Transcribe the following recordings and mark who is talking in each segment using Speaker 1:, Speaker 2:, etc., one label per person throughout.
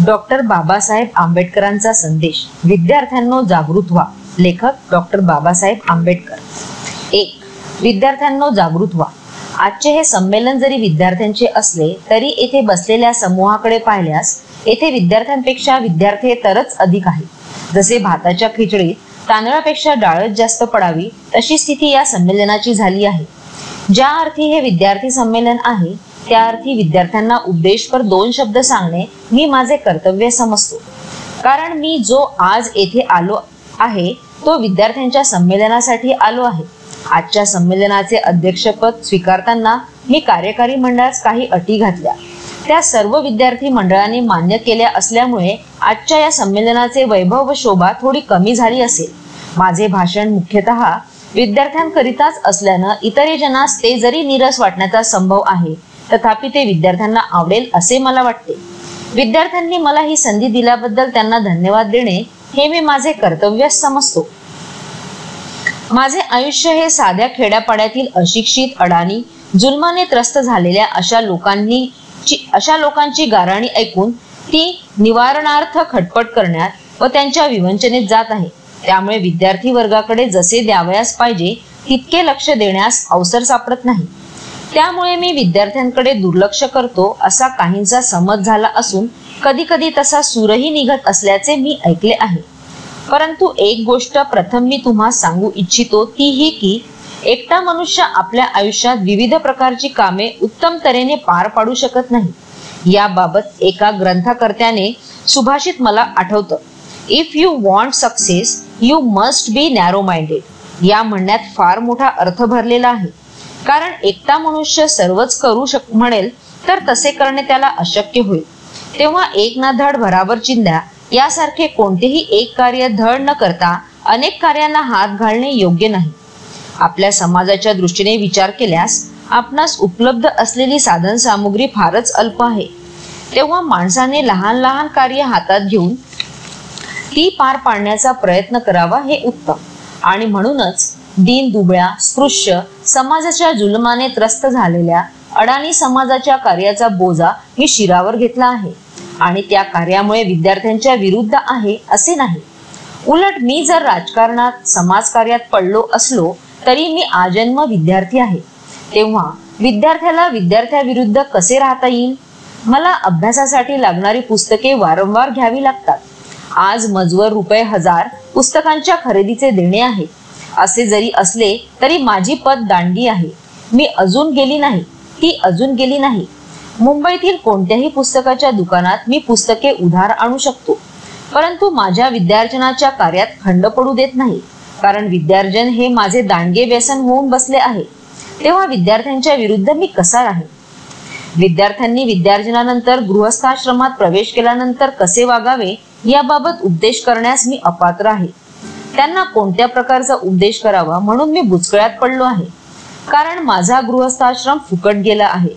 Speaker 1: Doctor Babasaheb आंबेडकरांचा संदेश. विद्यार्थ्यांनो जागृत व्हा. लेखक डॉक्टर बाबासाहेब आंबेडकर. एक विद्यार्थ्यांनो जागृत व्हा. आजचे हे संमेलन जरी विद्यार्थ्यांचे असले तरी येथे बसलेल्या समूहाकडे पाहिल्यास येथे विद्यार्थ्यांपेक्षा विद्यार्थ्येतरच अधिक आहे जसे भाताच्या खिचडीत तांदळापेक्षा डाळच जास्त पडावी तशी स्थिती या संमेलनाची झाली आहे. ज्या अर्थी हे विद्यार्थी संमेलन आहे त्या अर्थी विद्यार्थ्यांना उपदेशपर दोन शब्द सांगणे मी माझे कर्तव्य समजतो. कारण मी जो आज येथे आलो आहे तो विद्यार्थ्यांच्या संमेलनासाठी आलो आहे. आजच्या संमेलनाचे अध्यक्षपद स्वीकारताना मी कार्यकारी मंडळास काही अटी घातल्या. त्या सर्व विद्यार्थी मंडळाने मान्य केल्या असल्यामुळे आजच्या या संमेलनाचे वैभव व शोभा थोडी कमी झाली असेल. माझे भाषण मुख्यतः विद्यार्थ्यांकरिताच असल्यानं इतरेजनास ते जरी नीरस वाटण्याचा संभव आहे तथापि ते विद्यार्थ्यांना आवडेल असे मला वाटते. विद्यार्थ्यांनी मला ही संधी दिल्याबद्दल त्यांना धन्यवाद देणे हे मी माझे कर्तव्य समजतो. माझे आयुष्य हे साध्या खेड्यापाड्यातील अशिक्षित अडाणी जुलमाने त्रस्त झालेल्या अशा लोकांनी अशा लोकांची गाराणी ऐकून ती निवारणार्थ खटपट करण्यात व त्यांच्या विवंचनेत जात आहे. त्यामुळे विद्यार्थी वर्गाकडे जसे द्यावयास पाहिजे तितके लक्ष देण्यास अवसर सापडत नाही. त्यामुळे मी विद्यार्थ्यांकडे दुर्लक्ष करतो असा काहींचा समज झाला असून कधी कधी तसा सूरही निघत असल्याचे मी ऐकले आहे. परंतु एक गोष्ट प्रथम मी तुम्हा सांगू इच्छितो ती ही की एकटा मनुष्य आपल्या आयुष्यात विविध प्रकारची कामे उत्तम तऱ्हेने पार पाडू शकत नाही. याबाबत एका ग्रंथकर्त्याने सुभाषित मला आठवतं if you want success you must be narrow minded या म्हणण्यात फार मोठा अर्थ भरलेला आहे. कारण एकटा मनुष्य सर्वच करू शक म्हणेल तर तसे करणे त्याला अशक्य होईल. तेव्हा एक ना धड भरावर चिंध्या यासारखे कोणतेही एक कार्य धड न करता अनेक कार्यांना हात घालणे योग्य नाही. आपल्या समाजाच्या दृष्टीने विचार केल्यास आपणास उपलब्ध असलेली साधन सामुग्री फारच अल्प आहे. तेव्हा माणसाने लहान लहान कार्य हातात घेऊन ती पार पाडण्याचा प्रयत्न करावा हे उत्तम. आणि म्हणूनच दीन दुबळ्या स्पृश्य समाजाच्या जुलमाने त्रस्त झालेल्या अडाणी समाजाच्या कार्याचा बोजा मी शिरावर घेतला आहे. आणि त्या कार्यामुळे विद्यार्थ्यांच्या विरुद्ध आहे असे नाही. उलट मी जर राजकारणात समाजकार्यात पडलो असलो तरी मी आजन्म विद्यार्थी आहे. तेव्हा विद्यार्थ्याला विद्यार्थ्याविरुद्ध कसे राहता येईल? मला अभ्यासासाठी लागणारी पुस्तके वारंवार घ्यावी लागतात. आज मजवर रुपये हजार पुस्तकांच्या खरेदीचे देणे आहे. असे जरी असले तरी माझी पद दांडी आहे. मी अजून गेली नाही. ती अजून गेली नाही. मुंबईतील कोणत्याही पुस्तकाच्या दुकानात मी पुस्तके उधार आणू शकतो. परंतु माझ्या विद्यार्जनाच्या कार्यात खंड पडू देत नाही. कारण विद्यार्जन हे माझे दांडगे व्यसन होऊन बसले आहे. तेव्हा विद्यार्थ्यांच्या विरुद्ध मी कसा राहीन? विद्यार्थ्यांनी विद्यार्जनानंतर गृहस्थाश्रमात प्रवेश केल्यानंतर कसे वागावे? याबाबत उपदेश करण्यास मी अपात्र आहे. त्यांना कोणत्या प्रकारचा उपदेश करावा म्हणून मी बुचकळ्यात पडलो आहे. कारण माझा गृहस्थाश्रम फुकट गेला आहे.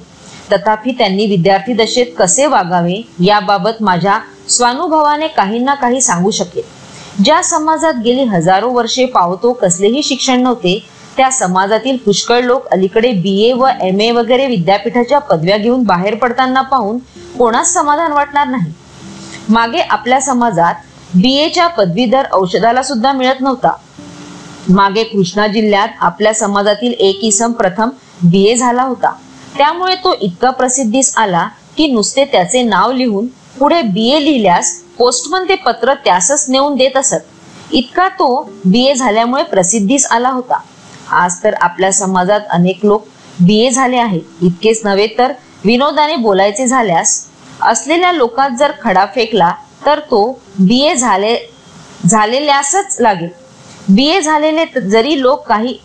Speaker 1: तथापि त्यांनी विद्यार्थी दशेत कसे वागावे याबाबत माझ्या स्वानुभवाने काही ना काही सांगू शकेल. ज्या समाजात गेली हजारो वर्षे पावतो कसलेही शिक्षण नव्हते त्या समाजातील पुष्कळ लोक अलीकडे बी ए व एम ए वगैरे विद्यापीठाच्या पदव्या घेऊन बाहेर पडताना पाहून कोणाच समाधान वाटणार नाही? मागे आपल्या समाजात बी एच्या पदवीधर औषधाला सुद्धा मिळत नव्हता. मागे कृष्णा जिल्ह्यात आपल्या समाजातील एक इसम प्रथम बी ए झाला होता. त्यामुळे तो इतका प्रसिद्धीस आला की नुसते त्याचे नाव लिहून पुढे बी ए लिहिल्यास पोस्टमन ते पत्र त्यासच नेऊन देत असत. इतका तो बी ए झाल्यामुळे प्रसिद्धीस आला होता. आज तर आपल्या समाजात अनेक लोक बी ए झाले आहेत. इतकेच नव्हे तर विनोदाने बोलायचे झाल्यास असलेल्या लोकात जर खडा फेकला तर तो बी ए झाले झालेल्यासच लागेल. बी ए झालेले जरी लोक काही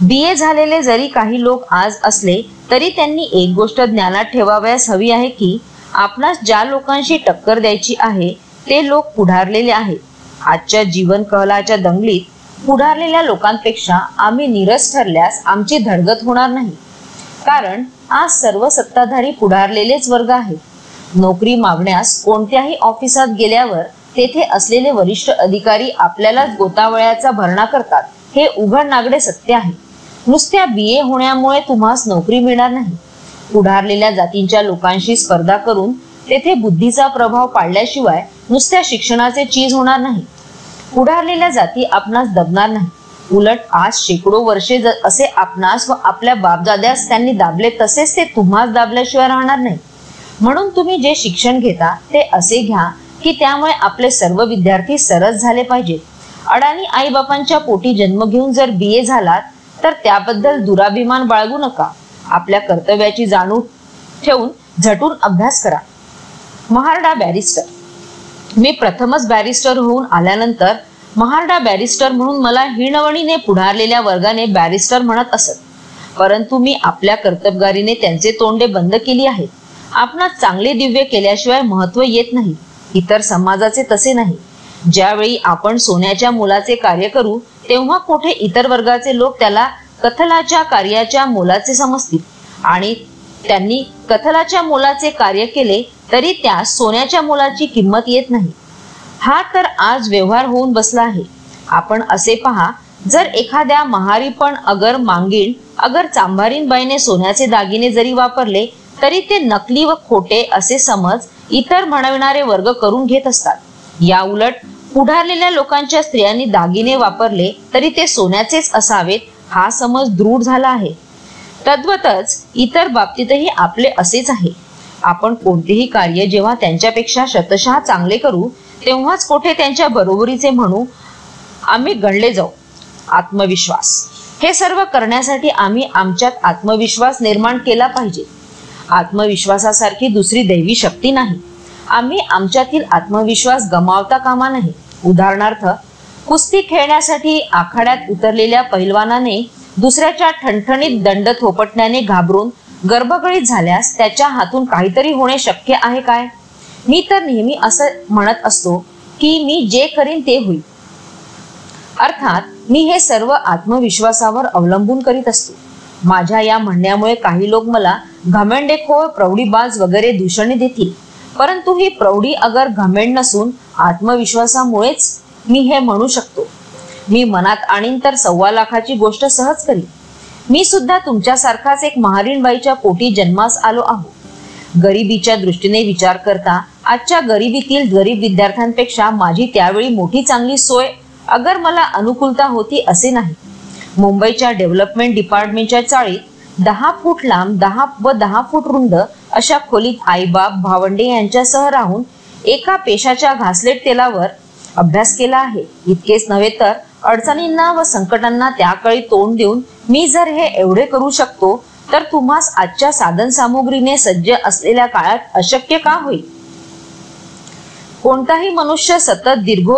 Speaker 1: बी ए झालेले जरी काही लोक आज असले तरी त्यांनी एक गोष्ट ज्ञानात ठेवावयास हवी आहे की आपणास ज्या लोकांशी टक्कर द्यायची आहे ते लोक पुढारलेले आहेत. आजच्या जीवन कहलाच्या दंगलीत पुढारलेल्या लोकांपेक्षा आम्ही निरस ठरल्यास आमची धडगत होणार नाही. कारण आज सर्व सत्ताधारी पुढारलेलेच वर्ग आहेत. नोकरी मागण्यास कोणत्याही ऑफिसात गेल्यावर तेथे असलेले वरिष्ठ अधिकारी आपल्यालाच गोतावळ्याचा भरणा करतात. हे उघड नागडे सत्य आहे. नुसत्या बी ए होण्यामुळे तुम्हास नोकरी मिळणार नाही. पुढारलेल्या जातींच्या लोकांशी स्पर्धा करून तेथे बुद्धीचा प्रभाव पाडल्याशिवाय नुसत्या शिक्षणाचे चीज होणार नाही. पुढारलेल्या जाती आपणास दबणार नाही. उलट आज शेकडो वर्षे असे आपणास व आपल्या बापदाद्यास त्यांनी दाबले तसेच ते तुम्हाच दाबल्याशिवाय राहणार नाही. म्हणून तुम्ही जे शिक्षण घेता ते असे घ्या की त्यामुळे आपले सर्व विद्यार्थी सरस झाले पाहिजेत. अडाणी आई बापांच्या पोटी जन्म घेऊन जर बी ए झालात तर त्याबद्दल दुराभिमान बाळगू नका. आपल्या कर्तव्याची जाणून ठेवून झटून अभ्यास करा. महारडा बॅरिस्टर. मी प्रथमच बॅरिस्टर होऊन आल्यानंतर महारडा बॅरिस्टर म्हणून मला हिणवणीने पुढारलेल्या वर्गाने बॅरिस्टर म्हणत असत. परंतु मी आपल्या कर्तबगारीने त्यांचे तोंडे बंद केली आहेत. आपणास चांगले दिव्य केल्याशिवाय महत्त्व येत नाही. इतर समाजाचे तसे नाही. ज्यावेळी आपण सोन्याच्या मुलाचे कार्य करू तेव्हा कुठे इतर वर्गाचे लोक त्याला कथलाच्या कार्याच्या मोलाचे समजतील. आणि त्यांनी कथलाच्या मोलाचे कार्य केले तरी त्या सोन्याच्या मोलाची किंमत येत नाही. हा तर आज व्यवहार होऊन बसला आहे. आपण असे पहा जर एखाद्या महारी पण अगर मांगीण अगर चांभारीन बाईने सोन्याचे दागिने जरी वापरले तरी ते नकली व खोटे असे समज इतर म्हणविणारे वर्ग करून घेत असतात. या उलट पुढारलेल्या लोकांच्या स्त्रियांनी दागिने वापरले तरी ते सोन्याचेच असावेत हा समज दृढ झाला आहे. तद्वतच इतर बाबतीतही आपले असेच आहे. आपण कोणतेही कार्य जेव्हा त्यांच्यापेक्षा शतशः चांगले करू तेव्हाच कोठे त्यांच्या बरोबरीचे म्हणू आम्ही गणले जाऊ. आत्मविश्वास. हे सर्व करण्यासाठी आम्ही आमच्यात आत्मविश्वास निर्माण केला पाहिजे. आत्मविश्वासासारखी दुसरी दैवी शक्ती नाही. आम्ही आमच्यातील आत्मविश्वास गमावता कामा नाही उदाहरणार्थ कुस्ती खेळण्यासाठी आखाड्यात उतरलेल्या पैलवानाने दुसऱ्याच्या ठणठणीत दंड थोपटण्याने घाबरून गर्भगळीत झाल्यास त्याच्या हातून काहीतरी होणे शक्य आहे काय? मी तर नेहमी असं म्हणत असतो की मी जे करीन ते होईल. अर्थात मी हे सर्व आत्मविश्वासावर अवलंबून करीत असतो. माझ्या या म्हणण्यामुळे काही लोक मला घमेंडेखोर प्रौढीबाज वगैरे दूषणे देतील. परंतु ही प्रौढी अगर घमेंड नसून आत्मविश्वासामुळेच मी हे म्हणू शकतो. मी मनात आणीन तर सव्वा लाखाची गोष्ट सहज करीन. मी सुद्धा तुमच्यासारखाच एक महारीणबाईच्या पोटी जन्मास आलो आहो. गरिबीच्या दृष्टीने विचार करता आजच्या गरिबीतील गरीब विद्यार्थ्यांपेक्षा माझी त्यावेळी मोठी चांगली सोय अगर मला अनुकूलता होती असे नाही. मुंबईच्या डेव्हलपमेंट डिपार्टमेंटच्या चाळीत दहा फूट लांब दहा व दहा फूट रुंद अशा खोलीत आईबाप भावंडे यांच्यासह राहून एका पेशाच्या घासलेट तेलावर अभ्यास केला आहे. इतकेच नव्हे तर अडचणींना व संकटांना त्याकाळी तोंड देऊन मी जर हे एवढे करू शकतो तर तुम्हास आजच्या साधन सामुग्रीने सज्ज असलेल्या काळात अशक्य का होईल? कोणताही मनुष्य सतत दीर्घ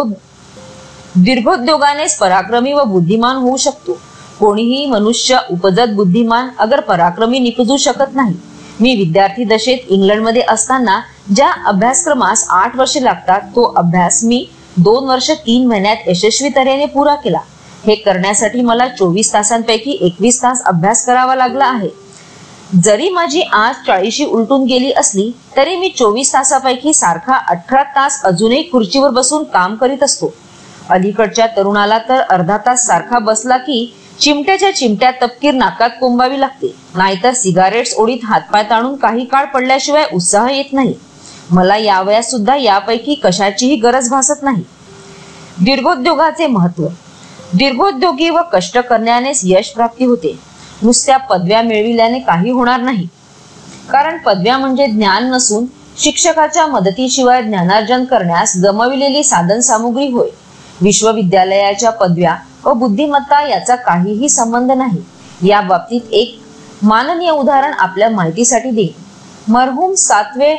Speaker 1: दीर्घोद्योगानेच पराक्रमी व बुद्धिमान होऊ शकतो. कोणीही मनुष्य उपजत बुद्धिमान अगर पराक्रमी निपजू शकत नाही. मी विद्यार्थी दशेत इंग्लंडमध्ये असताना ज्या अभ्यासक्रमास आठ वर्षे लागतात तो अभ्यास मी दोन वर्ष तीन महिन्यात यशस्वी तऱ्हेने पुरा केला. हे करण्यासाठी मला चोवीस तासांपैकी एकवीस तास अभ्यास करावा लागला आहे. जरी माझी आज चाळीशी उलटून गेली असली तरी मी चोवीस तासापैकी सारखा अठरा तास अजूनही खुर्चीवर बसून काम करीत असतो. अलीकडच्या तरुणाला तर अर्धा तास सारखा बसला की चिमट्याच्या चिमट्या तपकीर नाकात कोंबावी लागते. नाहीतर सिगारेट्स ओढीत हातपाय ताणून काही काळ पडल्याशिवाय उत्साह येत नाही. मला यावयात सुद्धा यापैकी कशाचीही गरज भासत नाही. दीर्घोद्योगाचे महत्त्व. दीर्घोद्योगी व कष्ट करण्यानेच यश प्राप्ती होते. नुसत्या पदव्या मिळविल्याने काही होणार नाही. कारण पदव्या म्हणजे ज्ञान नसून शिक्षकाच्या मदतीशिवाय ज्ञानार्जन करण्यास गमविलेली साधन सामुग्री होय. विश्वविद्यालयाच्या पदव्या व बुद्धिमत्ता याचा काहीही संबंध नाही. या बाबतीत एक माननीय उदाहरण आपल्या माहितीसाठी देईन. मरहूम सातवे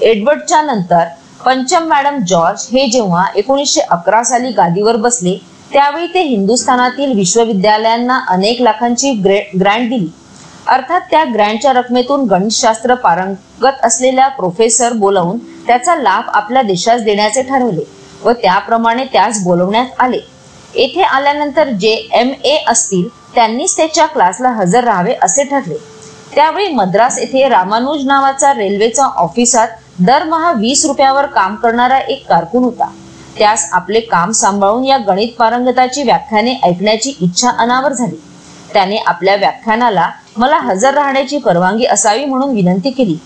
Speaker 1: एडवर्डच्या नंतर पंचम मॅडम जॉर्ज हे जेव्हा एकोणीसशे अकरा साली गादीवर बसले त्यावेळी ते हिंदुस्थानातील विश्वविद्यालयांना अनेक लाखांची ग्रँट दिली. अर्थात त्या ग्रँटच्या रकमेतून गणितशास्त्र पारंगत असलेल्या प्रोफेसर बोलावून त्याचा लाभ आपल्या देशास देण्याचे ठरवले. व त्याप्रमाणे त्यास बोलवण्यात आले. येथे आल्यानंतर जे एम ए असतील त्यांनीच त्याच्या क्लासला हजर राहावे असे ठरले. त्यावेळी मद्रास येथे रामानुज नावाचा रेल्वेचा ऑफिसात दरमहा वीस रुपयावर काम करणारा एक कारकून होता. त्यास आपले काम सांभाळून या गणित पारंगताची व्याख्याने ऐकण्याची इच्छा अनावर झाली. त्याने आपल्या व्याख्यानाला मला हजर राहण्याची परवानगी असावी म्हणून विनंती केली.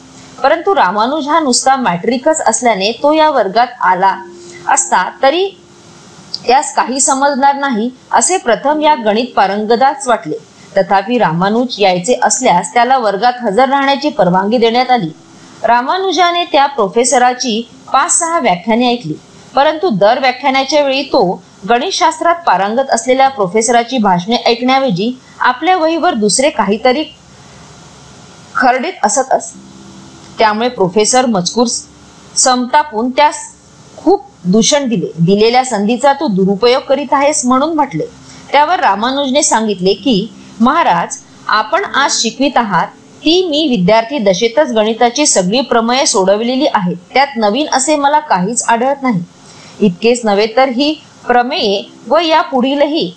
Speaker 1: परंतु रामानुज हा नुसता मॅट्रिकच असल्याने तो या वर्गात आला असता तरी त्यास काही समजणार नाही असे प्रथम या गणित पारंगदाच वाटले. तथापि रामानुज यायचे असल्यास त्याला वर्गात हजर राहण्याची परवानगी देण्यात आली. रामानुजाने त्या प्रोफेसराची पाच सहा व्याख्याने ऐकली परंतु दर व्याख्यानाच्या वेळी तो गणितशास्त्रात पारंगत असलेल्या प्रोफेसराची भाषणे ऐकण्याऐवजी आपल्या वहीवर दुसरे काहीतरी खरडीत असत अस. त्यामुळे प्रोफेसर मजकूर संतापून त्यास खूप दूषण दिले. दिलेल्या संधीचा तू दुरुपयोग करीत आहेस म्हणून म्हटले. त्यावर रामानुजने सांगितले की महाराज आपण आज शिकवित आहात. ती मी विद्यार्थी दशेतच गणिताची सगळी प्रमये सोडवलेली आहेत. त्यात नवीन असे मला काहीच आढळत नाही. इतकेच नव्हे तर ही प्रमेये व या पुढीलही.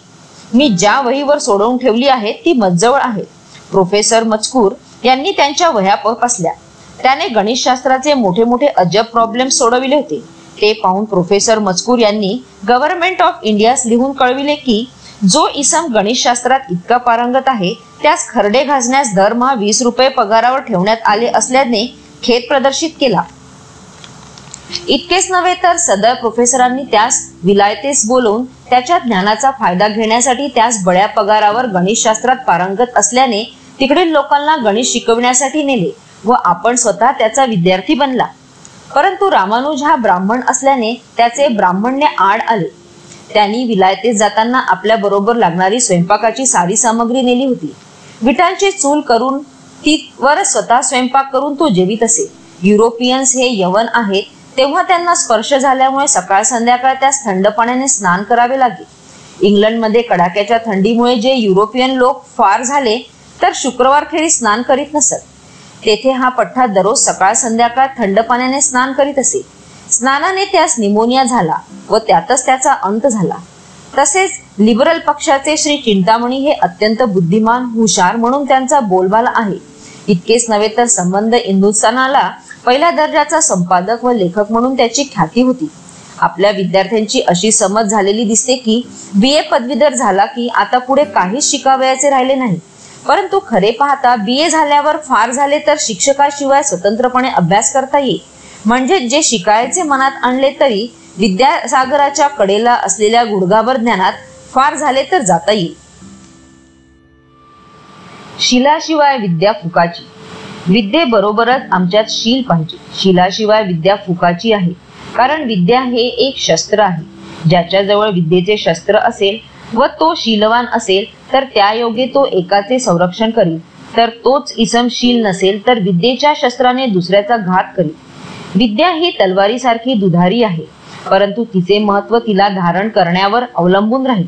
Speaker 1: मी ज्या वहीवर सोडवून ठेवली आहे ती मजजवळ आहे. प्रोफेसर मजकूर यांनी त्यांच्या वह्या पसल्या. त्याने गणितशास्त्राचे मोठे मोठे अजब प्रॉब्लेम सोडविले होते. ते पाहून प्रोफेसर मजकूर यांनी गव्हर्नमेंट ऑफ इंडियास लिहून कळविले की जो इसम गणितशास्त्रात इतका पारंगत आहे त्यास खरडे घासण्यास दरमहा वीस रुपये पगारावर ठेवण्यात आले असल्याने खेद प्रदर्शित केला. इतकेच नव्हे तर सदर प्रोफेसरांनी त्यास विलायतेस बोलवून त्याच्या ज्ञानाचा फायदा घेण्यासाठी त्यास बड्या पगारावर गणितशास्त्रात पारंगत असल्याने तिकडील लोकांना गणित शिकवण्यासाठी नेले व आपण स्वतः त्याचा विद्यार्थी बनला. परंतु रामानुज हा ब्राह्मण असल्याने त्याचे ब्राह्मण्य आड आले. त्यांनी विलायतेत जाताना आपल्या बरोबर लागणारी स्वयंपाकाची सारी सामग्री नेली होती. विटांची चूल करून ती वर स्वतः स्वयंपाक करून तो जेवित असे. युरोपियन्स हे यवन आहेत तेव्हा त्यांना स्पर्श झाल्यामुळे सकाळ संध्याकाळ त्यास थंड पाण्याने स्नान करावे लागे इंग्लंडमध्ये कडाक्याच्या थंडीमुळे जे युरोपियन लोक फार झाले तर शुक्रवार खेळी स्नान करीत नसत. तेथे हा पठ्ठा दररोज सकाळ संध्याकाळ थंड पाण्याने स्नान करीत असे. स्नानाने त्यास निमोनिया झाला व त्यातच त्याचा अंत झाला. तसेच लिबरल पक्षाचे श्री चिंतामणी हे अत्यंत बुद्धिमान हुशार म्हणून त्यांचा बोलबाला आहे. इतकेच नव्हे तर संबंध हिंदुस्थानाला पहिल्या दर्जाचा संपादक व लेखक म्हणून त्याची ख्याती होती. आपल्या विद्यार्थ्यांची अशी समज झालेली दिसते की बी ए पदवीधर झाला की आता पुढे काहीच शिकावयाचे राहिले नाही. परंतु खरे पाहता बी ए झाल्यावर फार झाले तर शिक्षकाशिवाय स्वतंत्रपणे अभ्यास करता येईल. म्हणजे जे शिकायचे मनात आणले तरी विद्यासागराच्या कडेला असलेल्या गुडघाभर ज्ञानात फार झाले तर जाता येईल. शिलाशिवाय विद्या फुकाची. विद्येबरोबरच आमच्यात शील पाहिजे. शिलाशिवाय विद्या फुकाची आहे. कारण विद्या हे एक शस्त्र आहे. ज्याच्याजवळ विद्येचे शस्त्र असेल व तो शीलवान असेल तर त्या योगे तो एकाचे संरक्षण करील. तर तोच इसमशील नसेल तर विद्येच्या शस्त्राने दुसऱ्याचा घात करील. विद्या ही तलवारीसारखी दुधारी आहे परंतु तिचे महत्त्व तिला धारण करण्यावर अवलंबून राहील.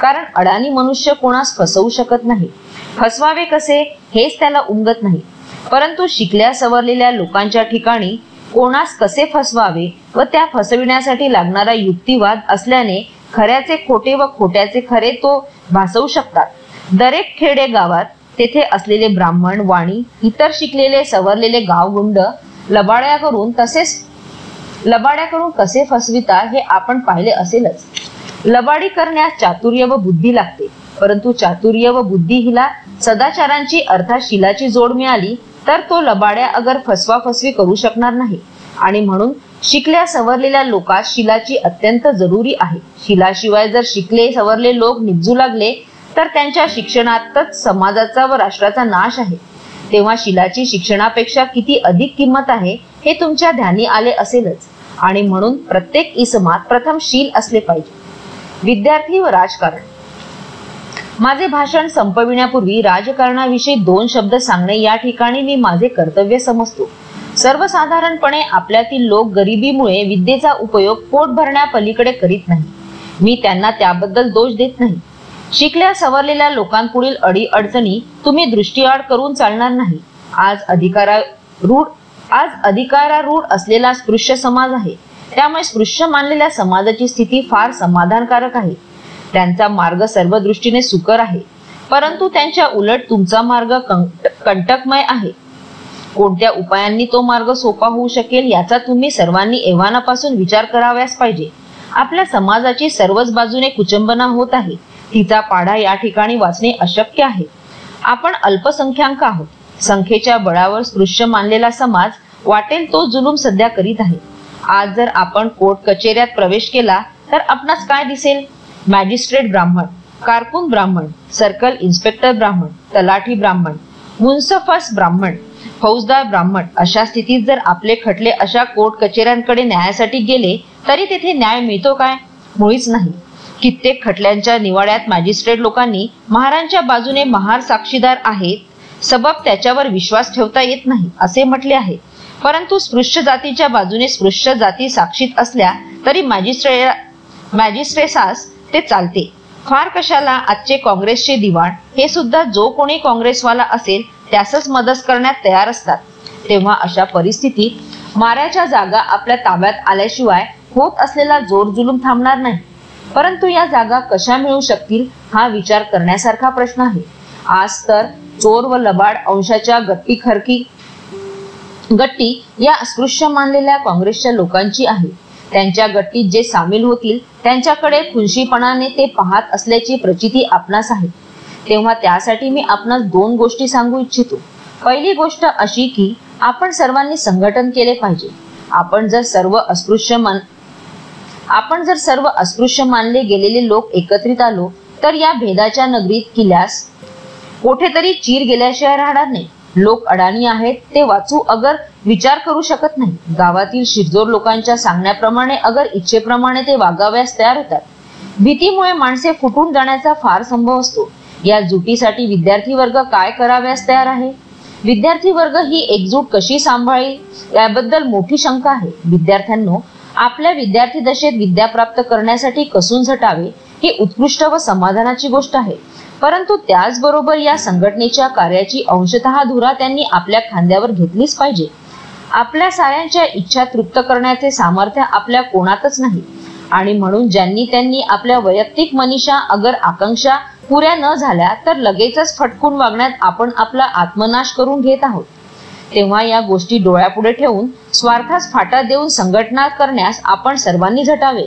Speaker 1: कारण अडाणी मनुष्य कोणास फसवू शकत नाही. फसवावे कसे हेच त्याला उमगत नाही. परंतु शिकल्या सवरलेल्या लोकांच्या ठिकाणी कोणास कसे फसवावे व त्या फसविण्यासाठी लागणारा युक्तिवाद असल्याने खऱ्याचे खोटे व खोट्याचे खरे तो भासवू शकतात. दरेक खेडे गावात तेथे असलेले ब्राह्मण वाणी इतर शिकलेले सवरलेले गावगुंड लबाड्या करून तसेच लबाड्या करून कसे फसविता हे आपण पाहिले असेलच. लबाडी करण्यास चातुर्य व बुद्धी लागते. परंतु चातुर्य व बुद्धी हिला सदाचारांची अर्थात शिलाची जोड मिळाली तर तो लबाड्या अगर फसवा फसवी करू शकणार नाही. आणि म्हणून शिकल्या सवरलेल्या लोकात शिलाची अत्यंत जरुरी आहे. शिलाशिवाय जर शिकले सवरले लोक निपजू लागले तर त्यांच्या शिक्षणातच समाजाचा व राष्ट्राचा नाश आहे. तेव्हा शिलाची शिक्षणापेक्षा किती अधिक किंमत आहे हे तुमच्या ध्यानी आले असेलच. आणि म्हणून प्रत्येक इसमात प्रथम शील असले पाहिजे. विद्यार्थी व राजकारण. माझे भाषण संपविण्यापूर्वी राजकारणाविषयी दोन शब्द सांगणे या ठिकाणी मी माझे कर्तव्य समजतो. सर्वसाधारणपणे आपल्यातील लोक गरिबीमुळे विद्येचा उपयोग पोट भरण्यापलीकडे करीत नाही मी त्यांना त्याबद्दल दोष देत नाही. शिकल्या सवरलेल्या लोकांपुढील अडी अडचणी तुम्ही दृष्टीआड करून चालणार नाही. आज अधिकारारूढ आज अधिकारारूढ असलेला स्पृश्य समाज आहे. त्यामुळे स्पृश्य मानलेल्या समाजाची स्थिती फार समाधानकारक आहे. त्यांचा मार्ग सर्व दृष्टीने सुकर आहे. परंतु त्यांच्या उलट तुमचा मार्ग कंटकमय आहे. कोणत्या उपायांनी तो मार्ग सोपा होऊ शकेल याचा तुम्ही सर्वांनी एव्हानापासून विचार कराव्यास पाहिजे. आपल्या समाजाची सर्वच बाजूने कुचंबना होत आहे. तिचा पाढा या ठिकाणी वाचणे अशक्य आहे. आपण अल्पसंख्याक आहोत. संख्येच्या बळावर स्पृश्य मानलेला समाज वाटेल तो जुलूम सध्या करीत आहे. आज जर आपण कोर्ट कचेऱ्यात प्रवेश केला तर आपणास काय दिसेल? मॅजिस्ट्रेट ब्राह्मण कारकून ब्राह्मण सर्कल इन्स्पेक्टर ब्राह्मण तलाठी ब्राह्मण मुन्सफस ब्राह्मण फौजदार ब्राह्मण. अशा स्थितीत जर आपले खटले अशा कोर्ट कचेऱ्यांकडे न्यायासाठी गेले तरी तेथे न्याय मिळतो काय? मुळीच नाही. कित्येक खटल्यांच्या निवाड्यात मॅजिस्ट्रेट लोकांनी महारांच्या बाजूने महार साक्षीदार आहेत. सबब त्याच्यावर विश्वास ठेवता येत नाही असे म्हटले आहे. परंतु स्पृश्य जातीच्या बाजूने स्पृश्य जाती साक्षीत असल्या तरी मॅजिस्ट्रे मॅजिस्ट्रेसास ते चालते. फार कशाला आजचे काँग्रेसचे दिवाण? हे सुद्धा जो कोणी काँग्रेसवाला असेल त्यासच मदत करण्यात तयार असतात. तेव्हा अशा परिस्थितीत माऱ्याच्या जागा आपल्या ताब्यात आल्याशिवाय होत असलेला जोर जुलूम थांबणार नाही. परंतु या जागा कशा मिळू शकतील हा विचार करण्यासारखा प्रश्न आहे. आज तर चोर व लबाड अंशाच्या गट्टी खरकी गट्टी या अस्पृश्य मानलेल्या काँग्रेसच्या लोकांची आहे. त्यांच्या गट्टीत जे सामील होतील त्यांच्याकडे खुनशीपणाने ते पाहत असल्याची प्रचिती आपणास आहे. तेव्हा त्यासाठी मी आपणास दोन गोष्टी सांगू इच्छितो. पहिली गोष्ट अशी की आपण सर्वांनी संघटन केले पाहिजे. आपण जर सर्व अस्पृश्य मान आपण जर सर्व अस्पृश्य मानले गेलेले लोक एकत्रित आलो तर या भेदाच्या नगरीत किल्ल्यास कुठेतरी चीर गेल्याशिवाय राहणार नाही. लोक अडाणी आहेत ते वाचू अगर विचार करू शकत नाही. गावातील शिरजोर लोकांच्या सांगण्याप्रमाणे अगर इच्छेप्रमाणे ते वागाव्यास तयार होतात. भीतीमुळे माणसे फुटून जाण्याचा फार संभव असतो. या जुटीसाठी विद्यार्थी वर्ग काय कराव्यास तयार आहे? विद्यार्थी वर्ग ही एकजूट कशी सांभाळेल? याबद्दल मोठी शंका आहे. विद्यार्थ्यांनो आपल्या विद्यार्थी दशेत विद्या प्राप्त करण्यासाठी कसून झटावे ही उत्कृष्ट व समाधानाची गोष्ट आहे. परंतु त्याचबरोबर या संघटनेच्या कार्याची अंशतः धुरा त्यांनी आपल्या खांद्यावर घेतलीच पाहिजे. आपल्या साऱ्यांच्या इच्छा तृप्त करण्याचे सामर्थ्य आपल्या कोणातच नाही. आणि म्हणून ज्यांनी त्यांनी आपल्या वैयक्तिक मनीषा अगर आकांक्षा पुऱ्या न झाल्या तर लगेचच फटकून वागण्यात आपण आपला आत्मनाश करून घेत आहोत. तेव्हा या गोष्टी डोळ्यापुढे ठेवून स्वार्थास फाटा देऊन संघटना करण्यास आपण सर्वांनी झटावे.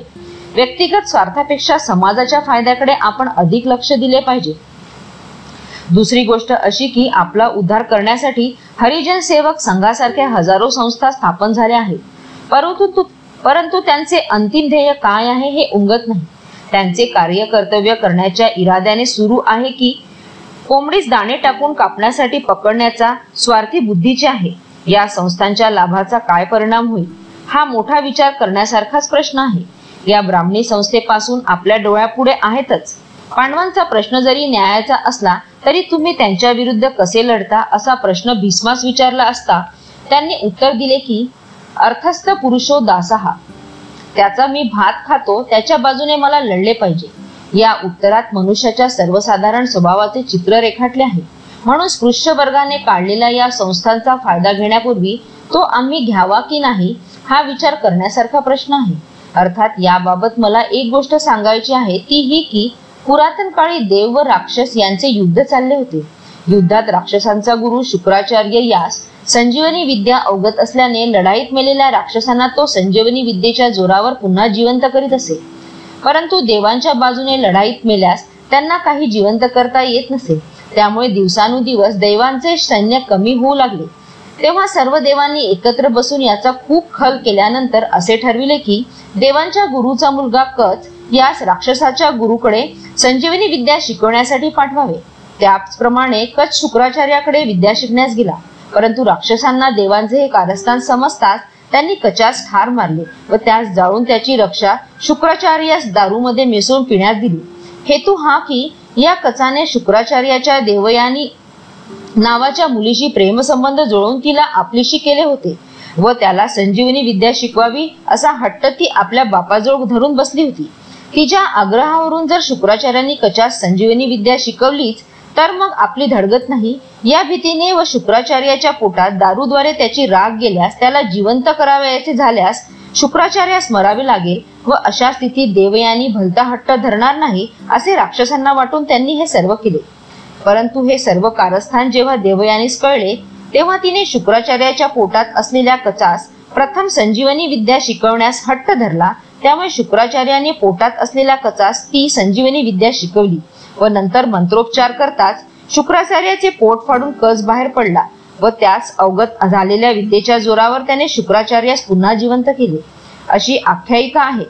Speaker 1: व्यक्तिगत स्वार्थापेक्षा समाजाच्या फायद्याकडे आपण अधिक लक्ष दिले पाहिजे. दुसरी गोष्ट अशी की आपला उद्धार करण्यासाठी हरिजन सेवक संघासारख्या हजारो संस्था स्थापन झाल्या आहेत. परंतु परंतु त्यांचे अंतिम ध्येय काय आहे हे उंगत नाही. त्यांचे कार्य कर्तव्य करण्याच्या इराद्याने सुरू आहे की कोंबडीस दाणे टाकून कापण्यासाठी पकडण्याचा स्वार्थी बुद्धीचे आहे. या संस्थांच्या लाभाचा काय परिणाम होईल? हा मोठा विचार करण्यासारखाच प्रश्न आहे. या ब्राह्मणी संस्थेपासून आपल्या डोळ्यापुढे आहेतच. पांडवांचा प्रश्न जरी न्यायाचा असला तरी तुम्ही त्यांच्या विरुद्ध कसे लढता असा प्रश्न भीष्मास विचारला असता त्यांनी उत्तर दिले की अर्थस्थ पुरुषो दासहा त्याचा मी भात खातो त्याच्या बाजूने मला लढले पाहिजे. या उत्तरात मनुष्याच्या सर्वसाधारण स्वभावाचे चित्र रेखाटले आहे. म्हणून स्पृश्य वर्गाने काढलेल्या या संस्थांचा फायदा घेण्यापूर्वी तो आम्ही घ्यावा की नाही हा विचार करण्यासारखा प्रश्न आहे. अर्थात याबाबत मला एक गोष्ट सांगायची आहे ती ही की पुरातन काळी देव व राक्षस यांचे युद्ध चालले होते. युद्धात राक्षसांचा गुरु शुक्राचार्य यास संजीवनी विद्या अवगत असल्याने लढाईत मेलेल्या राक्षसांना तो संजीवनी विद्येच्या जोरावर पुन्हा जिवंत करीत असे. परंतु देवांच्या बाजूने लढाईत मेल्यास त्यांना काही जिवंत करता येत नसे. त्यामुळे दिवसानुदिवस दैवांचे सैन्य कमी होऊ लागले. तेव्हा सर्व देवांनी एकत्र बसून याचा खूप खल केल्यानंतर असे ठरविले की देवांच्या गुरुचा मुलगा कच यास राक्षसाच्या गुरुकडे संजीवनी विद्या शिकवण्यासाठी पाठवावे. त्याचप्रमाणे कच शुक्राचार्याकडे विद्या शिकण्यास गेला. परंतु राक्षसांना देवांचे हे कारस्थान समजताच त्यांनी कचास ठार मारले व त्यास जाळून त्याची रक्षा शुक्राचार्यास दारूमध्ये मिसळून पिण्यात दिली. हेतू हा की या कचाने शुक्राचार्याच्या देवयानी नावाच्या मुलीशी प्रेमसंबंध जुळवून तिला आपलीशी केले होते व त्याला संजीवनी विद्या शिकवावी असा हट्ट ती आपल्या बापाजवळ धरून बसली होती. तिच्या आग्रहावरून जर शुक्राचार्यांनी कचास संजीवनी विद्या शिकवलीच तर मग आपली धडगत नाही? या भीतीने व शुक्राचार्याच्या पोटात दारूद्वारे त्याची राग गेल्यास त्याला जिवंत करावयाचे झाल्यास शुक्राचार्यास मरावे लागेल व अशा स्थितीत देवयानी भलता हट्ट धरणार नाही असे राक्षसांना वाटून त्यांनी हे सर्व केले. परंतु हे सर्व कारस्थान जेव्हा देवयानीस कळले तेव्हा तिने शुक्राचार्याच्या पोटात असलेल्या कचास प्रथम संजीवनी विद्या शिकवण्यास हट्ट धरला त्यामुळे शुक्राचार्याने पोटात असलेल्या कचास ती संजीवनी विद्या शिकवली. व नंतर मंत्रोपचार करताच शुक्राचार्याचे पोट फाडून कच बाहेर पडला व त्यास अवगत झालेल्या विद्येच्या जोरावर त्याने शुक्राचार्यास पुन्हा जिवंत केले. अशी आख्यायिका आहे.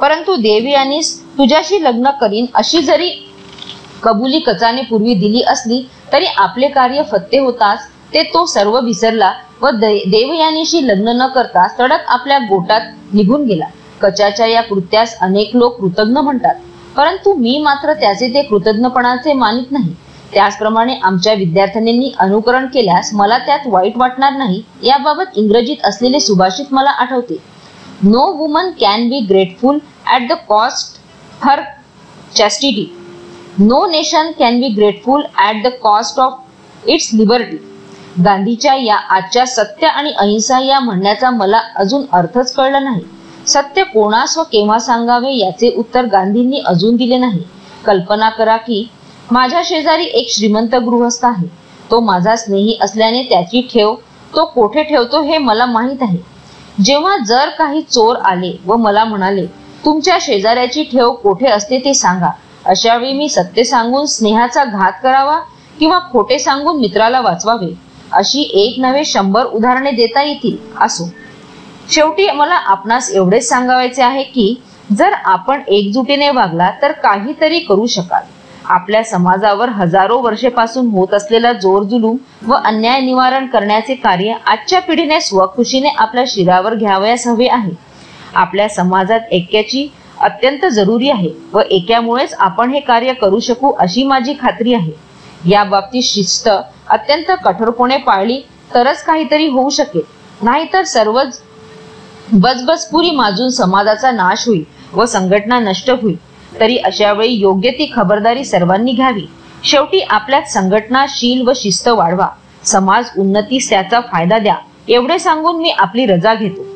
Speaker 1: परंतु देवी आणि तुझ्याशी लग्न करीन अशी जरी कबुली कचाने पूर्वी दिली असली तरी आपले कार्य फत्ते होताच ते तो सर्व विसरला व देवयानीशी लग्न न करता सडक आपल्या गोटात निघून गेला. कचाच्या या कृत्यास अनेक लोक कृतज्ञ म्हणतात. परंतु मी मात्र त्याचे ते कृतज्ञपणाचे मानित नाही. त्याचप्रमाणे आमच्या विद्यार्थ्यांनी अनुकरण केल्यास मला त्यात वाईट वाटणार नाही याबाबत इंग्रजीत असलेले सुभाषित मला आठवते. No woman can be grateful at the cost her chastity no nation can be grateful at the cost of its liberty गांधीच्या या आजच्या सत्य आणि अहिंसा या म्हणण्याचा मला अजून अर्थच कळला नाही. सत्य कोणास व केव्हा सांगावे याचे उत्तर गांधींनी अजून दिले नाही. कल्पना करा की माझ्या शेजारी एक श्रीमंत गृहस्थ आहे. तो माझा स्नेही असल्याने त्याची ठेव तो कोठे ठेवतो हे मला माहीत आहे. जेव्हा जर काही चोर आले व मला म्हणाले तुमच्या शेजाऱ्याची ठेव कोठे असते ते सांगा. अशा वेळी मी सत्य सांगून स्नेहाचा घात करावा किंवा खोटे सांगून मित्राला वाचवावे. अशी एक नव्हे शंभर उदाहरणे देता येतील असो. शेवटी मला आपणास एवढेच सांगावायचे आहे की जर आपण एकजुटीने वागला तर काहीतरी करू शकाल. आपल्या समाजावर हजारो वर्षेपासून होत असलेला जोर जुलूम व अन्याय निवारण करण्याचे कार्य आजच्या पिढीने स्वखुशीने आपल्या शिरावर घ्यावयास हवे आहे. आपल्या समाजात ऐक्याची अत्यंत जरुरी आहे व एकामुळेच आपण हे कार्य करू शकू अशी माझी खात्री आहे. या बाबतीत शिस्त अत्यंत कठोरपणे पाळली तरच काहीतरी होऊ शकेल. नाहीतर सर्वच बसबसपुरी माजून समाजाचा नाश होईल व संघटना नष्ट होईल तरी अशा वेळी योग्य ती खबरदारी सर्वांनी घ्यावी. शेवटी आपल्यात संघटनाशील व शिस्त वाढवा. समाज उन्नतीस त्याचा फायदा द्या. एवढे सांगून मी आपली रजा घेतो.